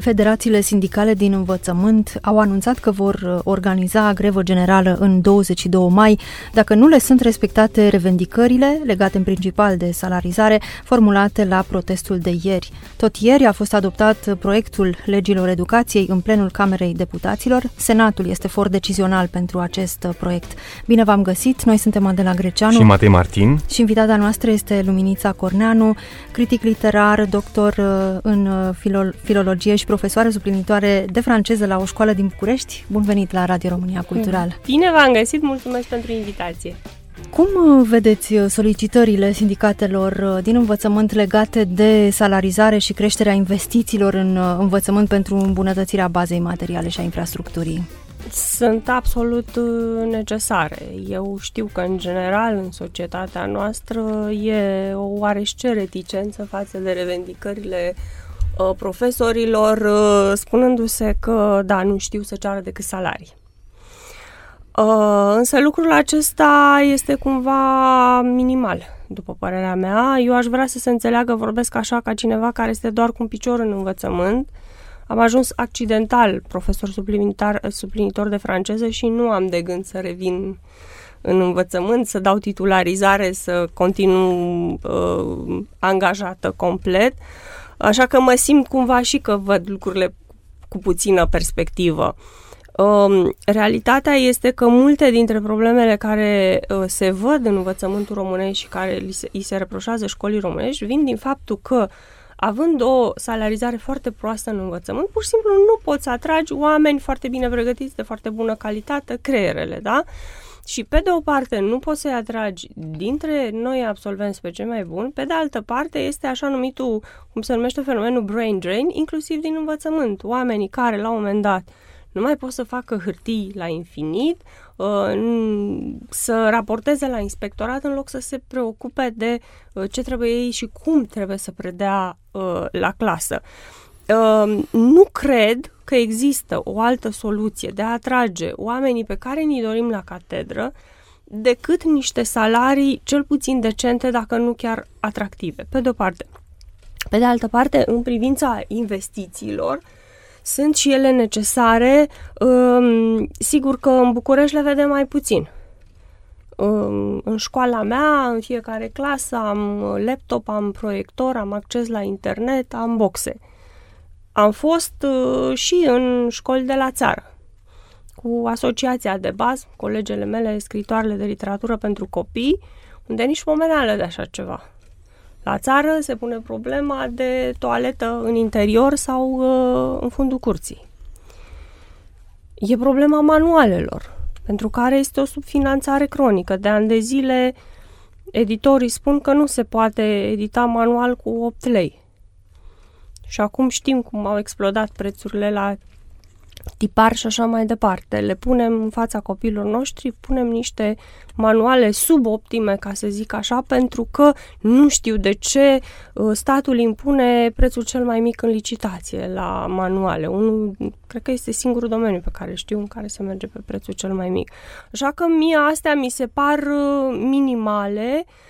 Federațiile sindicale din învățământ au anunțat că vor uh, organiza grevă generală în 22 mai dacă nu le sunt respectate revendicările legate în principal de salarizare formulate la protestul de ieri. Tot ieri a fost adoptat proiectul legilor educației în plenul Camerei Deputaților. Senatul este for decizional pentru acest uh, proiect. Bine v-am găsit, noi suntem Adela Greceanu și Matei Martin și invitata noastră este Luminița Corneanu, critic literar, doctor uh, în filologie și profesoară suplinitoare de franceză la o școală din București. Bun venit la Radio România Cultural! Bine v-am găsit, mulțumesc pentru invitație! Cum uh, vedeți uh, solicitările sindicatelor uh, din învățământ legate de salarizare și creșterea investițiilor în învățământ pentru îmbunătățirea bazei materiale și a infrastructurii? Sunt absolut necesare. Eu știu că, în general, în societatea noastră e o oarește reticență față de revendicările Uh, profesorilor uh, spunându-se că, da, nu știu să ceară decât salarii. Uh, însă lucrul acesta este cumva minimal, după părerea mea. Eu aș vrea să se înțeleagă, vorbesc așa ca cineva care este doar cu un picior în învățământ. Am ajuns accidental profesor suplinitar, suplinitor de franceză și nu am de gând să revin în învățământ, să dau titularizare, să continu uh, angajată complet. Uh, Așa că mă simt cumva și că văd lucrurile cu puțină perspectivă. Um, realitatea este că multe dintre problemele care uh, se văd în învățământul românesc și care li se, îi se reproșează școlii românești vin din faptul că având o salarizare foarte proastă în învățământ, pur și simplu nu poți să atragi oameni foarte bine pregătiți, de foarte bună calitate, creierele, da? Și pe de o parte nu poți să-i atragi dintre noi absolvenți pe cei mai buni, pe de altă parte este așa numitul, cum se numește fenomenul brain drain, inclusiv din învățământ. Oamenii care la un moment dat nu mai pot să facă hârtii la infinit, uh, să raporteze la inspectorat în loc să se preocupe de uh, ce trebuie ei și cum trebuie să predea uh, la clasă. Nu cred că există o altă soluție de a atrage oamenii pe care ni dorim la catedră decât niște salarii cel puțin decente, dacă nu chiar atractive, pe de-o parte. Pe de altă parte, în privința investițiilor, sunt și ele necesare. Um, sigur că în București le vedem mai puțin. Um, în școala mea, în fiecare clasă, am laptop, am proiector, am acces la internet, am boxe. Am fost uh, și în școli de la țară, cu asociația de bază, colegele mele, scritoarele de literatură pentru copii, unde nici pomeneală de așa ceva. La țară se pune problema de toaletă în interior sau uh, în fundul curții. E problema manualelor, pentru care este o subfinanțare cronică. De ani de zile, editorii spun că nu se poate edita manual cu 8 lei. Și acum știm cum au explodat prețurile la tipar și așa mai departe. Le punem în fața copiilor noștri, punem niște manuale suboptime, ca să zic așa, pentru că nu știu de ce uh, statul impune prețul cel mai mic în licitație la manuale. Unul, cred că este singurul domeniu pe care știu în care se merge pe prețul cel mai mic. Așa că mie astea mi se par uh, minimale, uh,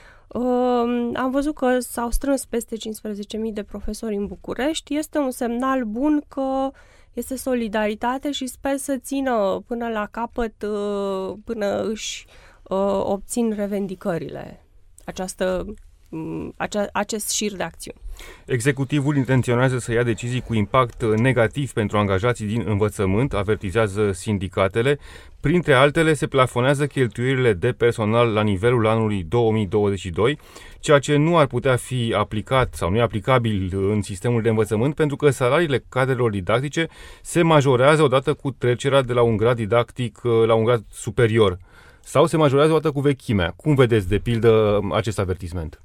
am văzut că s-au strâns peste 15.000 de profesori în București. Este un semnal bun că este solidaritate și sper să țină până la capăt, uh, până își uh, obțin revendicările. Această Mm, acea, acest șir de acțiuni. Executivul intenționează să ia decizii cu impact negativ pentru angajații din învățământ, avertizează sindicatele. Printre altele, se plafonează cheltuielile de personal la nivelul anului 2022, ceea ce nu ar putea fi aplicat sau nu e aplicabil în sistemul de învățământ, pentru că salariile cadrelor didactice se majorează odată cu trecerea de la un grad didactic la un grad superior sau se majorează odată cu vechimea. Cum vedeți, de pildă, acest avertisment?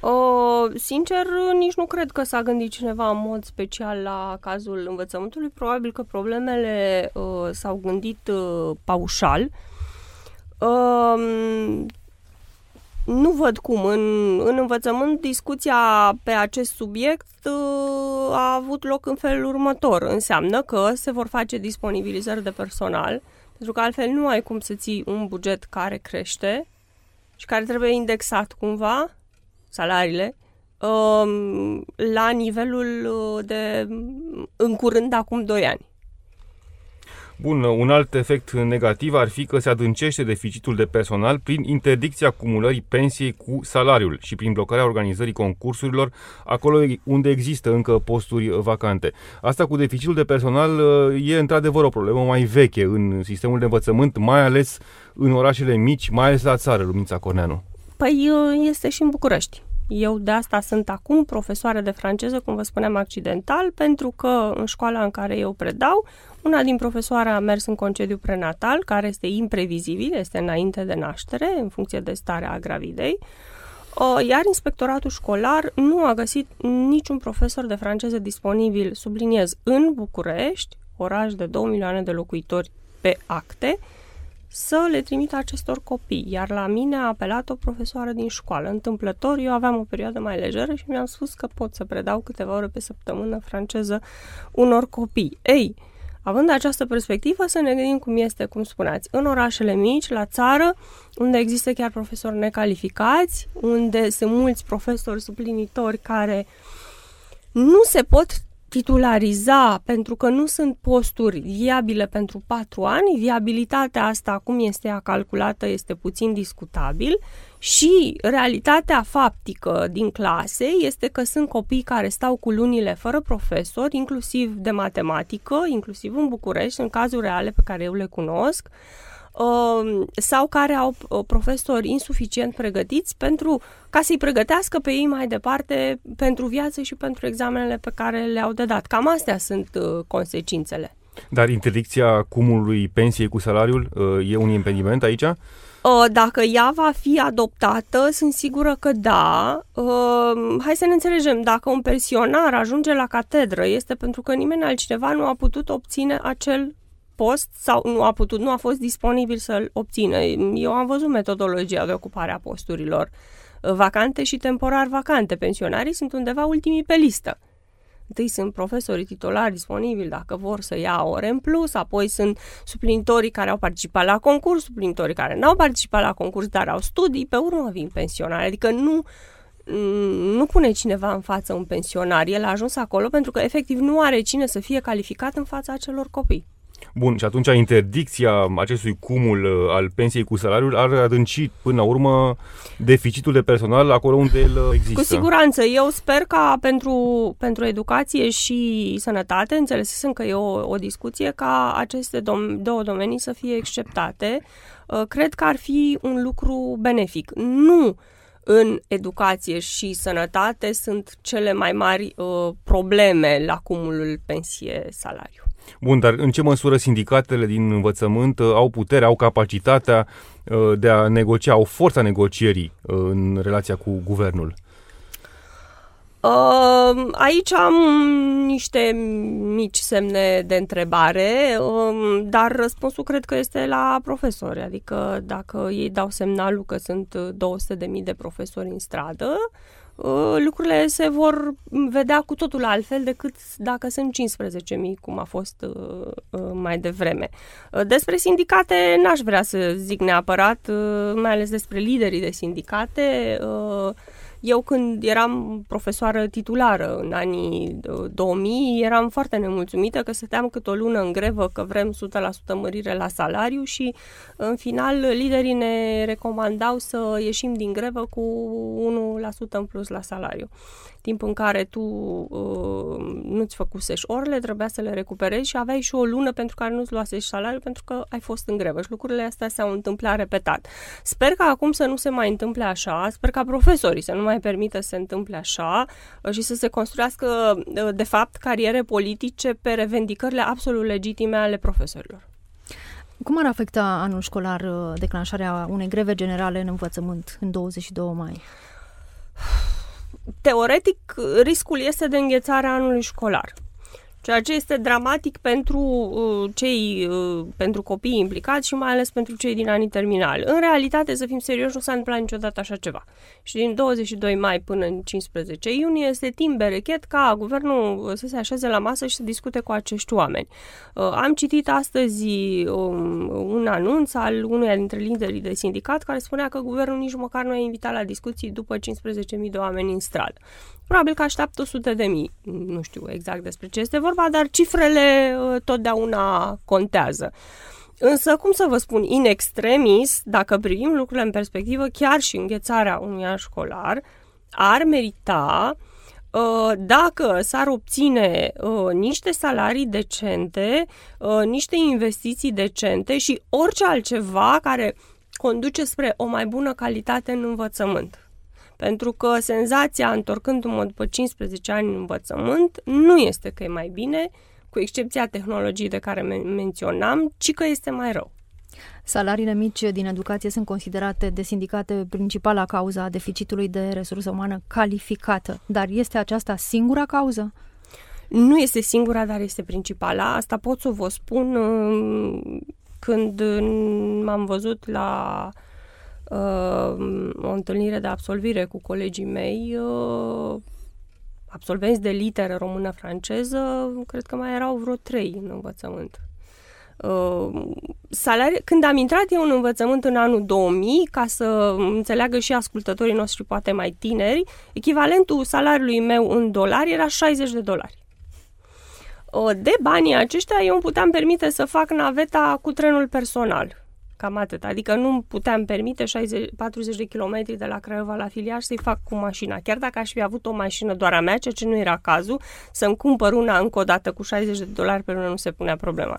Uh, sincer, nici nu cred că s-a gândit cineva în mod special la cazul învățământului. Probabil că problemele uh, s-au gândit uh, paușal. Uh, nu văd cum. În, în învățământ, discuția pe acest subiect uh, a avut loc în felul următor. Înseamnă că se vor face disponibilizări de personal, pentru că altfel nu ai cum să ții un buget care crește și care trebuie indexat cumva, salariile, um, la nivelul uh, de în curând acum 2 ani. Bun, un alt efect negativ ar fi că se adâncește deficitul de personal prin interdicția acumulării pensiei cu salariul și prin blocarea organizării concursurilor acolo unde există încă posturi vacante. Asta cu deficitul de personal e într-adevăr o problemă mai veche în sistemul de învățământ, mai ales în orașele mici, mai ales la țară, Lumința Corneanu. Păi este și în București. Eu de asta sunt acum profesoară de franceză, cum vă spuneam, accidental, pentru că în școala în care eu predau, una din profesoare a mers în concediu prenatal, care este imprevizibil, este înainte de naștere, în funcție de starea gravidei, iar inspectoratul școlar nu a găsit niciun profesor de franceză disponibil, subliniez, în București, oraș de 2 milioane de locuitori pe acte, să le trimită acestor copii. Iar la mine a apelat o profesoară din școală. Întâmplător, eu aveam o perioadă mai lejeră și mi-am spus că pot să predau câteva ore pe săptămână franceză unor copii. Ei, Având această perspectivă, să ne gândim cum este, cum spuneați, în orașele mici, la țară, unde există chiar profesori necalificați, unde sunt mulți profesori suplinitori care nu se pot titulariza pentru că nu sunt posturi viabile pentru patru ani, viabilitatea asta, cum este ea calculată, este puțin discutabil. Și realitatea faptică din clase este că sunt copii care stau cu lunile fără profesor, inclusiv de matematică, inclusiv în București, în cazuri reale pe care eu le cunosc, um, sau care au uh, profesori insuficient pregătiți pentru ca să-i pregătească pe ei mai departe pentru viață și pentru examenele pe care le-au de dat. Cam astea sunt uh, consecințele. Dar interdicția cumulului pensiei cu salariul uh, e un impediment aici? Uh, dacă ea va fi adoptată, sunt sigură că da. Uh, hai să ne înțelegem, dacă un pensionar ajunge la catedră, este pentru că nimeni altcineva nu a putut obține acel post sau nu a putut, nu a fost disponibil să-l obțină. Eu am văzut metodologia de ocupare a posturilor uh, vacante și temporar vacante. Pensionarii sunt undeva ultimii pe listă. Întâi sunt profesorii titulari disponibili dacă vor să ia ore în plus, apoi sunt suplinitorii care au participat la concurs, suplinitorii care n-au participat la concurs, dar au studii, pe urmă vin pensionari. Adică nu, nu pune cineva în față un pensionar. El a ajuns acolo pentru că efectiv nu are cine să fie calificat în fața acelor copii. Bun, și atunci interdicția acestui cumul uh, al pensiei cu salariul ar adânci până la urmă deficitul de personal acolo unde el uh, există. Cu siguranță. Eu sper ca pentru, pentru educație și sănătate, înțelesesem că e o, o discuție, ca aceste dom- două domenii să fie acceptate. Uh, cred că ar fi un lucru benefic. Nu în educație și sănătate sunt cele mai mari uh, probleme la cumulul pensie-salariu. Bun, dar în ce măsură sindicatele din învățământ uh, au puterea, au capacitatea uh, de a negocia, au forța negocierii uh, în relația cu guvernul? Uh, aici am niște mici semne de întrebare, uh, dar răspunsul cred că este la profesori. Adică dacă ei dau semnalul că sunt 200.000 de profesori în stradă, uh, lucrurile se vor vedea cu totul altfel decât dacă sunt 15.000, cum a fost uh, uh, mai devreme. Uh, despre sindicate n-aș vrea să zic neapărat, uh, mai ales despre liderii de sindicate. Uh, eu când eram profesoară titulară în anii 2000, uh, eram foarte nemulțumită că stăteam cât o lună în grevă că vrem 100% mărire la salariu și în final liderii ne recomandau să ieșim din grevă cu 1% în plus la salariu timp în care tu uh, nu-ți făcusești orele, trebuia să le recuperezi și aveai și o lună pentru care nu-ți luasești salariul pentru că ai fost în grevă și lucrurile astea s-au întâmplat repetat. Sper că acum să nu se mai întâmple așa, sper ca profesorii să nu mai permită să se întâmple așa uh, și să se construiască, uh, de fapt, cariere politice pe revendicările absolut legitime ale profesorilor. Cum ar afecta anul școlar uh, declanșarea unei greve generale în învățământ în 22 mai? teoretic, riscul este de înghețare anului școlar. Ceea ce este dramatic pentru uh, cei, uh, pentru copiii implicați și mai ales pentru cei din anii terminali. În realitate, să fim serioși, nu s-a întâmplat niciodată așa ceva. Și din 22 mai până în 15 iunie este timp berechet ca guvernul să se așeze la masă și să discute cu acești oameni. Uh, am citit astăzi um, un anunț al unuia dintre liderii de sindicat care spunea că guvernul nici măcar nu a invitat la discuții după 15.000 de oameni în stradă. Probabil că așteaptă 100 de mii. Nu știu exact despre ce este vorba, dar cifrele uh, totdeauna contează. Însă, cum să vă spun, in extremis, dacă privim lucrurile în perspectivă, chiar și înghețarea unui an școlar ar merita uh, dacă s-ar obține uh, niște salarii decente, niște investiții decente și orice altceva care conduce spre o mai bună calitate în învățământ. Pentru că senzația, întorcându-mă după 15 ani în învățământ, nu este că e mai bine, cu excepția tehnologiei de care men- menționam, ci că este mai rău. Salariile mici din educație sunt considerate de sindicate principala cauza a deficitului de resursă umană calificată. Dar este aceasta singura cauză? Nu este singura, dar este principala. Asta pot să vă spun uh, când m-am văzut la uh, o întâlnire de absolvire cu colegii mei, uh, absolvenți de literă română-franceză, cred că mai erau vreo trei în învățământ. Uh, salari... Când am intrat eu în învățământ în anul 2000, ca să înțeleagă și ascultătorii noștri poate mai tineri, echivalentul salariului meu în dolari era 60 de dolari. Uh, de banii aceștia eu îmi puteam permite să fac naveta cu trenul personal Cam atât. Adică nu puteam permite 60, 40 de kilometri de la Craiova la filiaș să-i fac cu mașina. Chiar dacă aș fi avut o mașină doar a mea, ceea ce nu era cazul, să-mi cumpăr una încă o dată cu 60 de dolari pe lună nu se punea problema.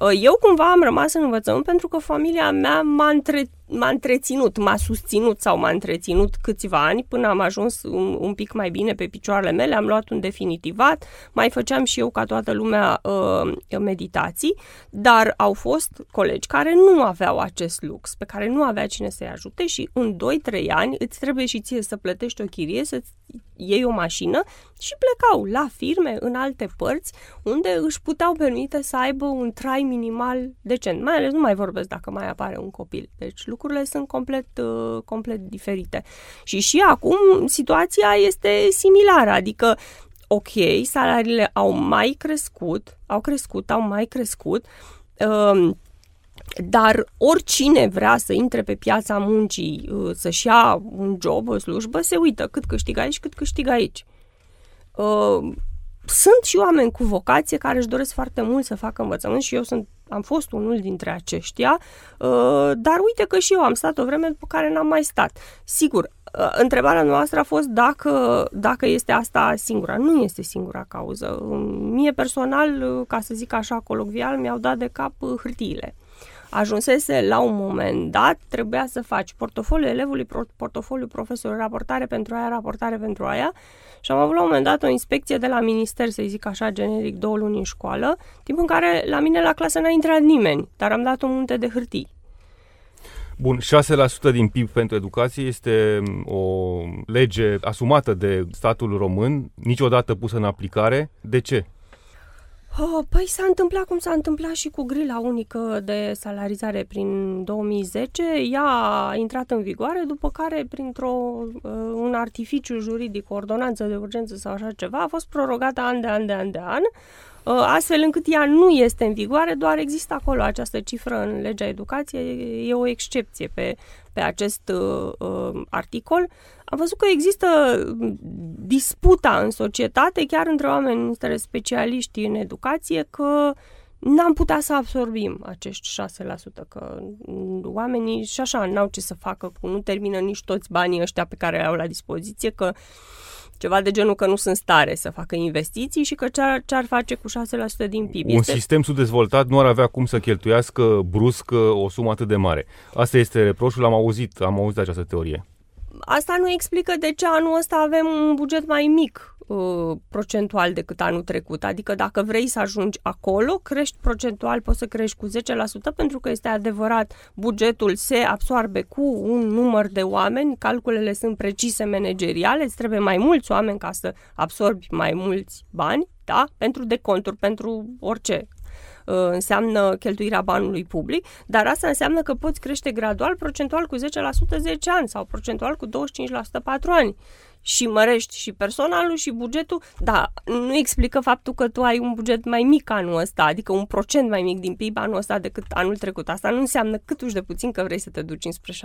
Uh, eu cumva am rămas în învățământ pentru că familia mea m-a, între, m-a întreținut, m-a susținut sau m-a întreținut câțiva ani până am ajuns un, un pic mai bine pe picioarele mele, am luat un definitivat, mai făceam și eu ca toată lumea uh, meditații, dar au fost colegi care nu aveau acest lux, pe care nu avea cine să-i ajute și în 2-3 ani îți trebuie și ție să plătești o chirie, să-ți iei o mașină și plecau la firme în alte părți unde își puteau permite să aibă un trai minimal decent. Mai ales nu mai vorbesc dacă mai apare un copil. Deci lucrurile sunt complet, uh, complet diferite. Și și acum situația este similară, adică ok, salariile au mai crescut, au crescut, au mai crescut, uh, dar oricine vrea să intre pe piața muncii, uh, să-și ia un job, o slujbă, se uită cât câștigă aici, cât câștigă aici. Uh, sunt și oameni cu vocație care își doresc foarte mult să facă învățământ și eu sunt, am fost unul dintre aceștia, uh, dar uite că și eu am stat o vreme după care n-am mai stat. Sigur, întrebarea noastră a fost dacă, dacă este asta singura. Nu este singura cauză. Mie personal, ca să zic așa colocvial, mi-au dat de cap hârtiile ajunsese la un moment dat, trebuia să faci portofoliul elevului, portofoliul profesorului, raportare pentru aia, raportare pentru aia și am avut la un moment dat o inspecție de la minister, să zic așa, generic, două luni în școală, timp în care la mine la clasă n-a intrat nimeni, dar am dat un munte de hârtii. Bun, 6% din PIB pentru educație este o lege asumată de statul român, niciodată pusă în aplicare. De ce? Oh, păi s-a întâmplat cum s-a întâmplat și cu grila unică de salarizare prin 2010. Ea a intrat în vigoare, după care, printr-un uh, un artificiu juridic, o ordonanță de urgență sau așa ceva, a fost prorogată an de an de an de an, uh, astfel încât ea nu este în vigoare, doar există acolo această cifră în legea educației, e o excepție pe, pe acest uh, uh, articol. Am văzut că există disputa în societate, chiar între oameni, între specialiști în educație, că n-am putea să absorbim acești 6%, că oamenii și așa n-au ce să facă, cu nu termină nici toți banii ăștia pe care au la dispoziție, că ceva de genul că nu sunt stare să facă investiții și că ce-ar, ce-ar face cu 6% din PIB. Un este... sistem subdezvoltat nu ar avea cum să cheltuiască brusc o sumă atât de mare. Asta este reproșul, am auzit, am auzit această teorie asta nu explică de ce anul ăsta avem un buget mai mic uh, procentual decât anul trecut. Adică dacă vrei să ajungi acolo, crești procentual, poți să crești cu 10% pentru că este adevărat, bugetul se absorbe cu un număr de oameni, calculele sunt precise manageriale, îți trebuie mai mulți oameni ca să absorbi mai mulți bani, da? pentru deconturi, pentru orice uh, înseamnă cheltuirea banului public, dar asta înseamnă că poți crește gradual, procentual cu 10% 10 ani sau procentual cu 25% 4 ani și mărești și personalul și bugetul, da, nu explică faptul că tu ai un buget mai mic anul ăsta, adică un procent mai mic din PIB anul ăsta decât anul trecut. Asta nu înseamnă cât uși de puțin că vrei să te duci înspre 6%.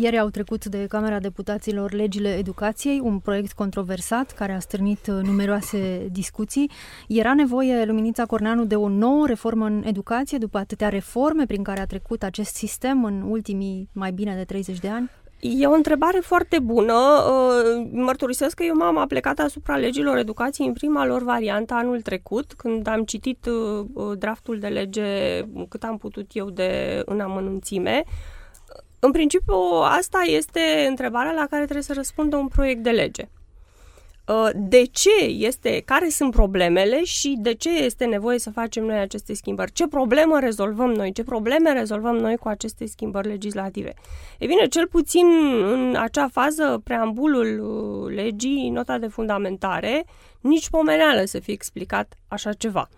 Ieri au trecut de Camera Deputaților legile educației, un proiect controversat care a stârnit numeroase discuții. Era nevoie, Luminița Corneanu, de o nouă reformă în educație după atâtea reforme prin care a trecut acest sistem în ultimii mai bine de 30 de ani? E o întrebare foarte bună. Uh, mărturisesc că eu m-am aplicat asupra legilor educației în prima lor variantă anul trecut, când am citit uh, uh, draftul de lege cât am putut eu de în amănunțime. În principiu, asta este întrebarea la care trebuie să răspundă un proiect de lege. Uh, de ce este, care sunt problemele și de ce este nevoie să facem noi aceste schimbări. Ce problemă rezolvăm noi, ce probleme rezolvăm noi cu aceste schimbări legislative. E bine, cel puțin în acea fază, preambulul uh, legii, nota de fundamentare, nici pomeneală să fie explicat așa ceva.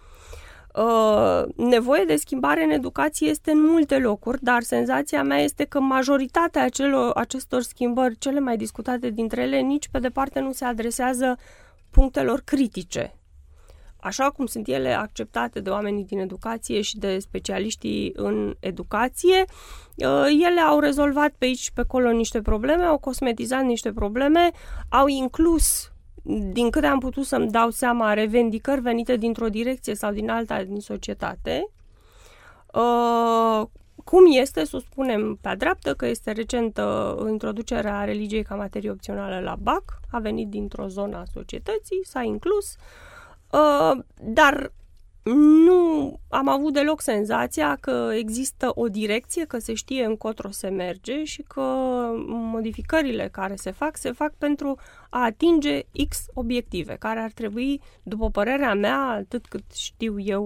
Uh, nevoie de schimbare în educație este în multe locuri, dar senzația mea este că majoritatea acelor, acestor schimbări, cele mai discutate dintre ele, nici pe departe nu se adresează punctelor critice. Așa cum sunt ele acceptate de oamenii din educație și de specialiștii în educație, uh, ele au rezolvat pe aici și pe acolo niște probleme, au cosmetizat niște probleme, au inclus din câte am putut să-mi dau seama, revendicări venite dintr-o direcție sau din alta din societate. Uh, cum este, să spunem pe dreaptă, că este recentă introducerea religiei ca materie opțională la BAC, a venit dintr-o zonă a societății, s-a inclus, uh, dar nu am avut deloc senzația că există o direcție, că se știe încotro se merge și că modificările care se fac, se fac pentru a atinge X obiective, care ar trebui, după părerea mea, atât cât știu eu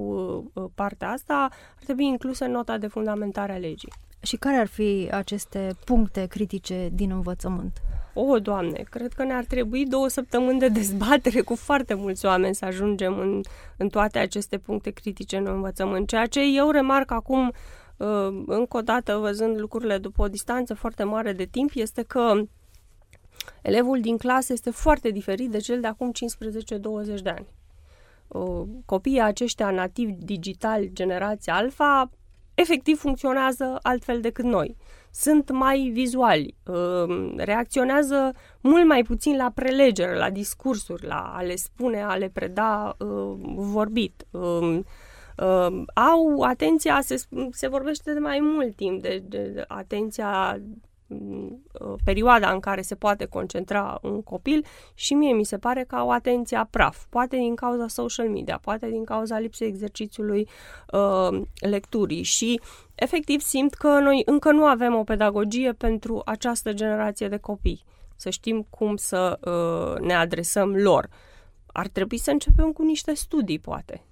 uh, partea asta, ar trebui inclusă în nota de fundamentare a legii. Și care ar fi aceste puncte critice din învățământ? O, Doamne, cred că ne-ar trebui două săptămâni de dezbatere cu foarte mulți oameni să ajungem în, în toate aceste puncte critice în învățământ. Ceea ce eu remarc acum, uh, încă o dată, văzând lucrurile după o distanță foarte mare de timp, este că elevul din clasă este foarte diferit de cel de acum 15-20 de ani. Uh, copiii aceștia nativi digitali, generația alfa, efectiv funcționează altfel decât noi sunt mai vizuali, um, reacționează mult mai puțin la prelegere, la discursuri, la a le spune, a le preda um, vorbit. Um, au atenția, se, se vorbește de mai mult timp de, de, de atenția Uh, perioada în care se poate concentra un copil și mie mi se pare că au atenția praf. Poate din cauza social media, poate din cauza lipsei exercițiului uh, lecturii și efectiv simt că noi încă nu avem o pedagogie pentru această generație de copii. Să știm cum să uh, ne adresăm lor. Ar trebui să începem cu niște studii, poate.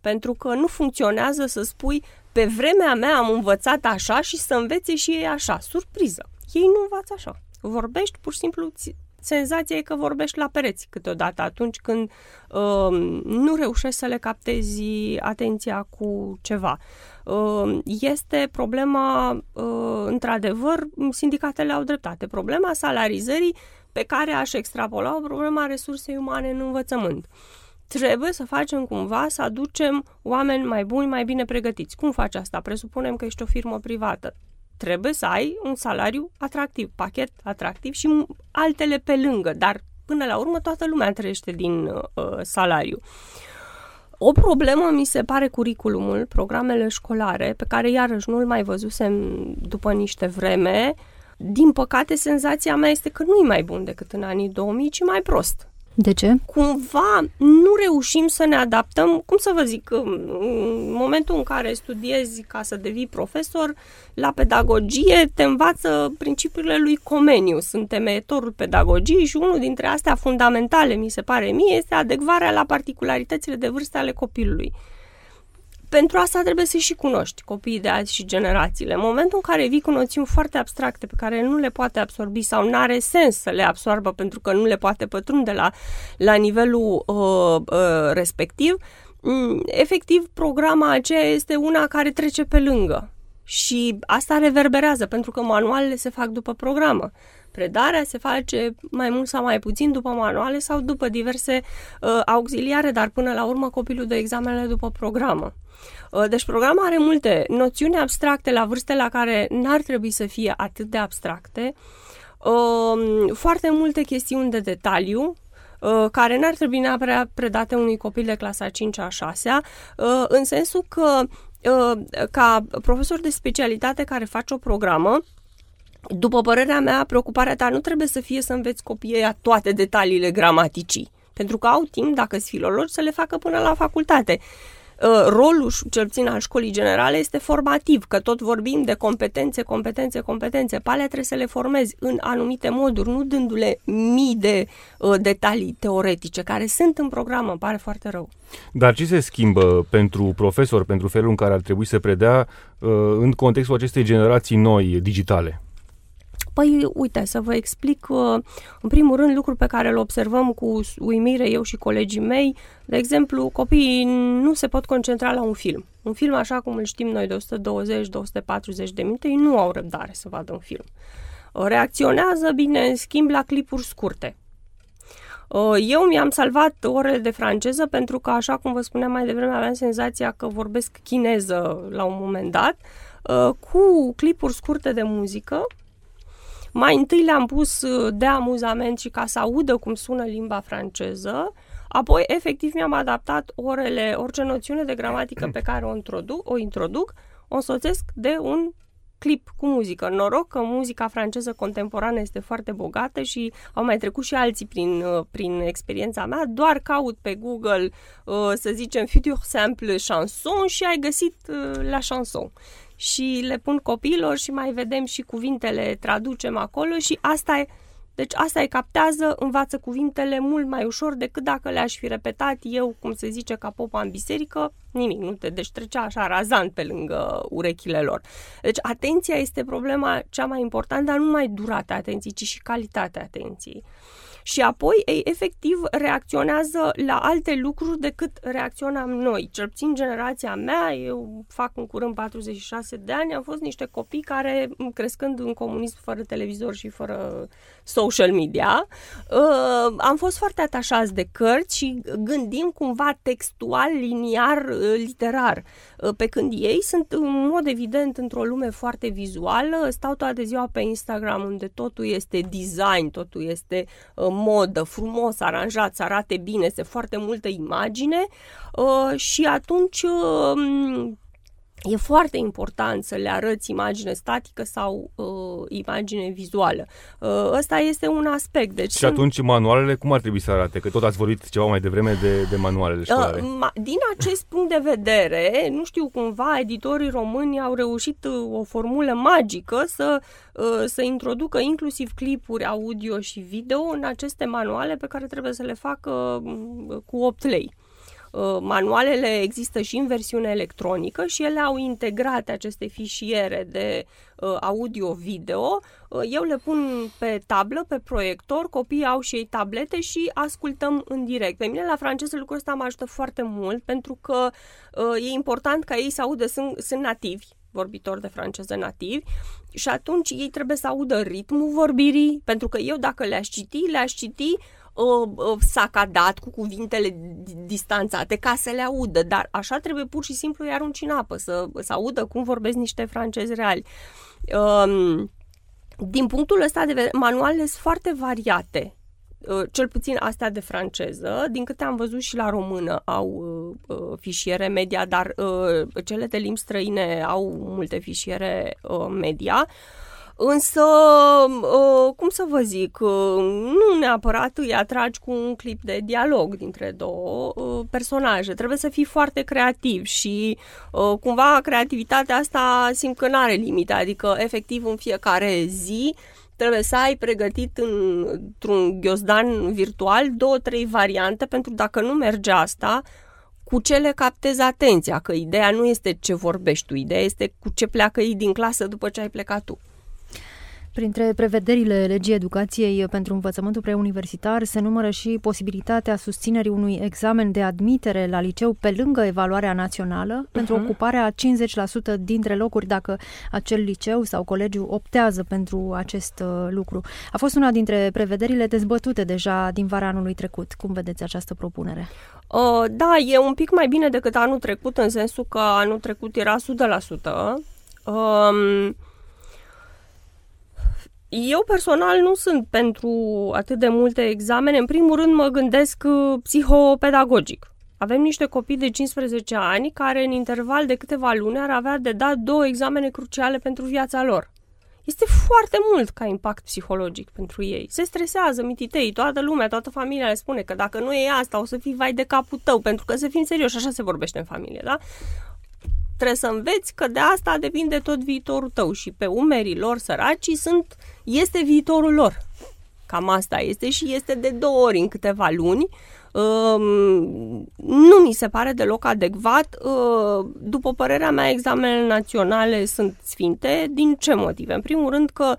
Pentru că nu funcționează să spui pe vremea mea am învățat așa și să învețe și ei așa. Surpriză! Ei nu învață așa. Vorbești, pur și simplu, senzația e că vorbești la pereți câteodată atunci când uh, nu reușești să le captezi atenția cu ceva. Uh, este problema, uh, într-adevăr, sindicatele au dreptate, problema salarizării pe care aș extrapola o problema resursei umane în învățământ. Uh, trebuie să facem cumva să aducem oameni mai buni, mai bine pregătiți. Cum faci asta? Presupunem că ești o firmă privată. Trebuie să ai un salariu atractiv, pachet atractiv și altele pe lângă, dar până la urmă toată lumea trăiește din uh, salariu. O problemă mi se pare curiculumul, programele școlare, pe care iarăși nu-l mai văzusem după niște vreme. Din păcate, senzația mea este că nu e mai bun decât în anii 2000, ci mai prost. De ce? Cumva nu reușim să ne adaptăm, cum să vă zic, în momentul în care studiezi ca să devii profesor, la pedagogie te învață principiile lui Comenius, sunt temeietorul pedagogiei și unul dintre astea fundamentale, mi se pare mie, este adecvarea la particularitățile de vârstă ale copilului pentru asta trebuie să și cunoști copiii de azi și generațiile. În momentul în care vii cu noțiuni foarte abstracte pe care nu le poate absorbi sau nu are sens să le absorbă pentru că nu le poate pătrunde la, la nivelul uh, uh, respectiv, mm, efectiv programa aceea este una care trece pe lângă. Și asta reverberează, pentru că manualele se fac după programă. Predarea se face mai mult sau mai puțin după manuale sau după diverse uh, auxiliare, dar până la urmă copilul de examenele după programă. Uh, deci programul are multe noțiuni abstracte la vârste la care n-ar trebui să fie atât de abstracte, uh, foarte multe chestiuni de detaliu, uh, care n-ar trebui neapărat predate unui copil de clasa 5-a, 6 în sensul că ca profesor de specialitate care face o programă, după părerea mea, preocuparea ta nu trebuie să fie să înveți copiii toate detaliile gramaticii, pentru că au timp, dacă sunt filologi, să le facă până la facultate. Uh, rolul, cel puțin al școlii generale, este formativ, că tot vorbim de competențe, competențe, competențe. Pe alea trebuie să le formezi în anumite moduri, nu dându-le mii de uh, detalii teoretice, care sunt în program, îmi pare foarte rău. Dar ce se schimbă pentru profesor, pentru felul în care ar trebui să predea uh, în contextul acestei generații noi digitale? Păi, uite, să vă explic, uh, în primul rând, lucruri pe care le observăm cu uimire eu și colegii mei. De exemplu, copiii nu se pot concentra la un film. Un film, așa cum îl știm noi, de 120-240 de minute, ei nu au răbdare să vadă un film. Uh, reacționează, bine, în schimb, la clipuri scurte. Uh, eu mi-am salvat orele de franceză pentru că, așa cum vă spuneam mai devreme, aveam senzația că vorbesc chineză la un moment dat, cu clipuri scurte de muzică mai întâi le-am pus uh, de amuzament și ca să audă cum sună limba franceză, apoi efectiv mi-am adaptat orele, orice noțiune de gramatică pe care o introduc, o introduc, o însoțesc de un clip cu muzică. Noroc că muzica franceză contemporană este foarte bogată și au mai trecut și alții prin, uh, prin experiența mea. Doar caut pe Google, uh, să zicem, futur simple chanson și ai găsit la chanson și le pun copiilor și mai vedem și cuvintele, traducem acolo și asta e, deci asta e captează, învață cuvintele mult mai ușor decât dacă le-aș fi repetat eu, cum se zice, ca popa în biserică, nimic, nu te, deci trecea așa razant pe lângă urechile lor. Deci atenția este problema cea mai importantă, dar nu mai durata atenției, ci și calitatea atenției și apoi ei efectiv reacționează la alte lucruri decât reacționam noi. Cel puțin generația mea, eu fac în curând 46 de ani, am fost niște copii care, crescând în comunism fără televizor și fără social media, uh, am fost foarte atașați de cărți și gândim cumva textual, liniar, uh, literar. Uh, pe când ei sunt în mod evident într-o lume foarte vizuală, stau toată ziua pe Instagram unde totul este design, totul este modă, frumos, aranjat, să arate bine, se foarte multă imagine. Și atunci E foarte important să le arăți imagine statică sau uh, imagine vizuală. Uh, ăsta este un aspect. Deci și sunt... atunci manualele cum ar trebui să arate? Că tot ați vorbit ceva mai devreme de, de manualele uh, școlare. Uh, ma, din acest punct de vedere, nu știu, cumva editorii români au reușit uh, o formulă magică să, uh, să introducă inclusiv clipuri audio și video în aceste manuale pe care trebuie să le facă uh, cu 8 lei. Uh, manualele există și în versiune electronică și ele au integrat aceste fișiere de uh, audio-video. Uh, eu le pun pe tablă, pe proiector, copiii au și ei tablete și ascultăm în direct. Pe mine la franceză lucrul ăsta mă ajută foarte mult pentru că e important ca ei să audă, sunt, sunt nativi, vorbitori de franceză nativi și atunci ei trebuie să audă ritmul vorbirii, pentru că eu dacă le-aș citi, le-aș citi uh, uh, sacadat cu cuvintele distanțate ca să le audă, dar așa trebuie pur și simplu i arunci în apă, să, să audă cum vorbesc niște francezi reali. Um, din punctul ăsta de vedere, manualele sunt foarte variate uh, cel puțin astea de franceză, din câte am văzut și la română au uh, uh fișiere media, dar uh, cele de limbi străine au multe fișiere uh, media. Însă, ă, cum să vă zic, ă, nu neapărat îi atragi cu un clip de dialog dintre două ă, personaje. Trebuie să fii foarte creativ și cumva creativitatea asta simt că nu are limite, adică efectiv în fiecare zi trebuie să ai pregătit într-un ghiozdan virtual două, trei variante pentru dacă nu merge asta, cu ce le captezi atenția, că ideea nu este ce vorbești tu, ideea este cu ce pleacă ei din clasă după ce ai plecat tu. Printre prevederile legii educației pentru învățământul preuniversitar se numără și posibilitatea susținerii unui examen de admitere la liceu pe lângă evaluarea națională uh-huh. pentru ocuparea 50% dintre locuri dacă acel liceu sau colegiu optează pentru acest uh, lucru. A fost una dintre prevederile dezbătute deja din vara anului trecut. Cum vedeți această propunere? Uh, da, e un pic mai bine decât anul trecut, în sensul că anul trecut era 100%. Um, eu personal nu sunt pentru atât de multe examene. În primul rând mă gândesc uh, psihopedagogic. Avem niște copii de 15 ani care în interval de câteva luni ar avea de dat două examene cruciale pentru viața lor. Este foarte mult ca impact psihologic pentru ei. Se stresează mititei, toată lumea, toată familia le spune că dacă nu e asta o să fii vai de capul tău, pentru că să fim serioși, așa se vorbește în familie, da? Trebuie să înveți că de asta depinde tot viitorul tău și pe umerii lor săracii sunt, este viitorul lor. Cam asta este și este de două ori în câteva luni. Um, nu mi se pare deloc adecvat. Uh, după părerea mea, examenele naționale sunt sfinte. Din ce motive? În primul rând că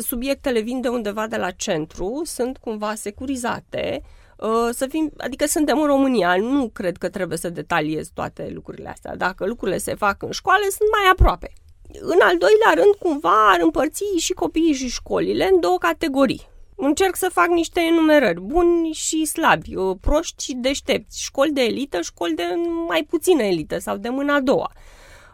subiectele vin de undeva de la centru, sunt cumva securizate, Uh, să fim, adică suntem în România, nu cred că trebuie să detaliez toate lucrurile astea. Dacă lucrurile se fac în școală, sunt mai aproape. În al doilea rând, cumva ar împărți și copiii și școlile în două categorii. Încerc să fac niște enumerări, buni și slabi, uh, proști și deștepți, școli de elită, școli de mai puțină elită sau de mâna a doua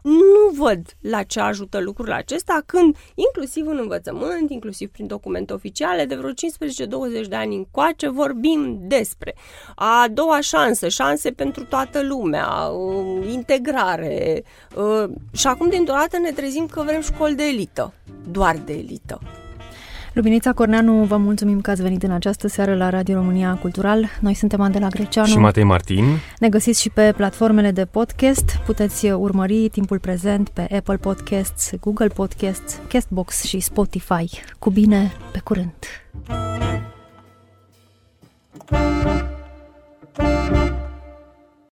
nu văd la ce ajută lucrul acesta când, inclusiv în învățământ, inclusiv prin documente oficiale, de vreo 15-20 de ani încoace, vorbim despre a doua șansă, șanse pentru toată lumea, um, integrare. Uh, și acum, dintr-o dată, ne trezim că vrem școli de elită, doar de elită. Luminița Corneanu, vă mulțumim că ați venit în această seară la Radio România Cultural. Noi suntem Andela Greceanu și Matei Martin. Ne găsiți și pe platformele de podcast. Puteți urmări timpul prezent pe Apple Podcasts, Google Podcasts, Castbox și Spotify. Cu bine, pe curând! Thank you.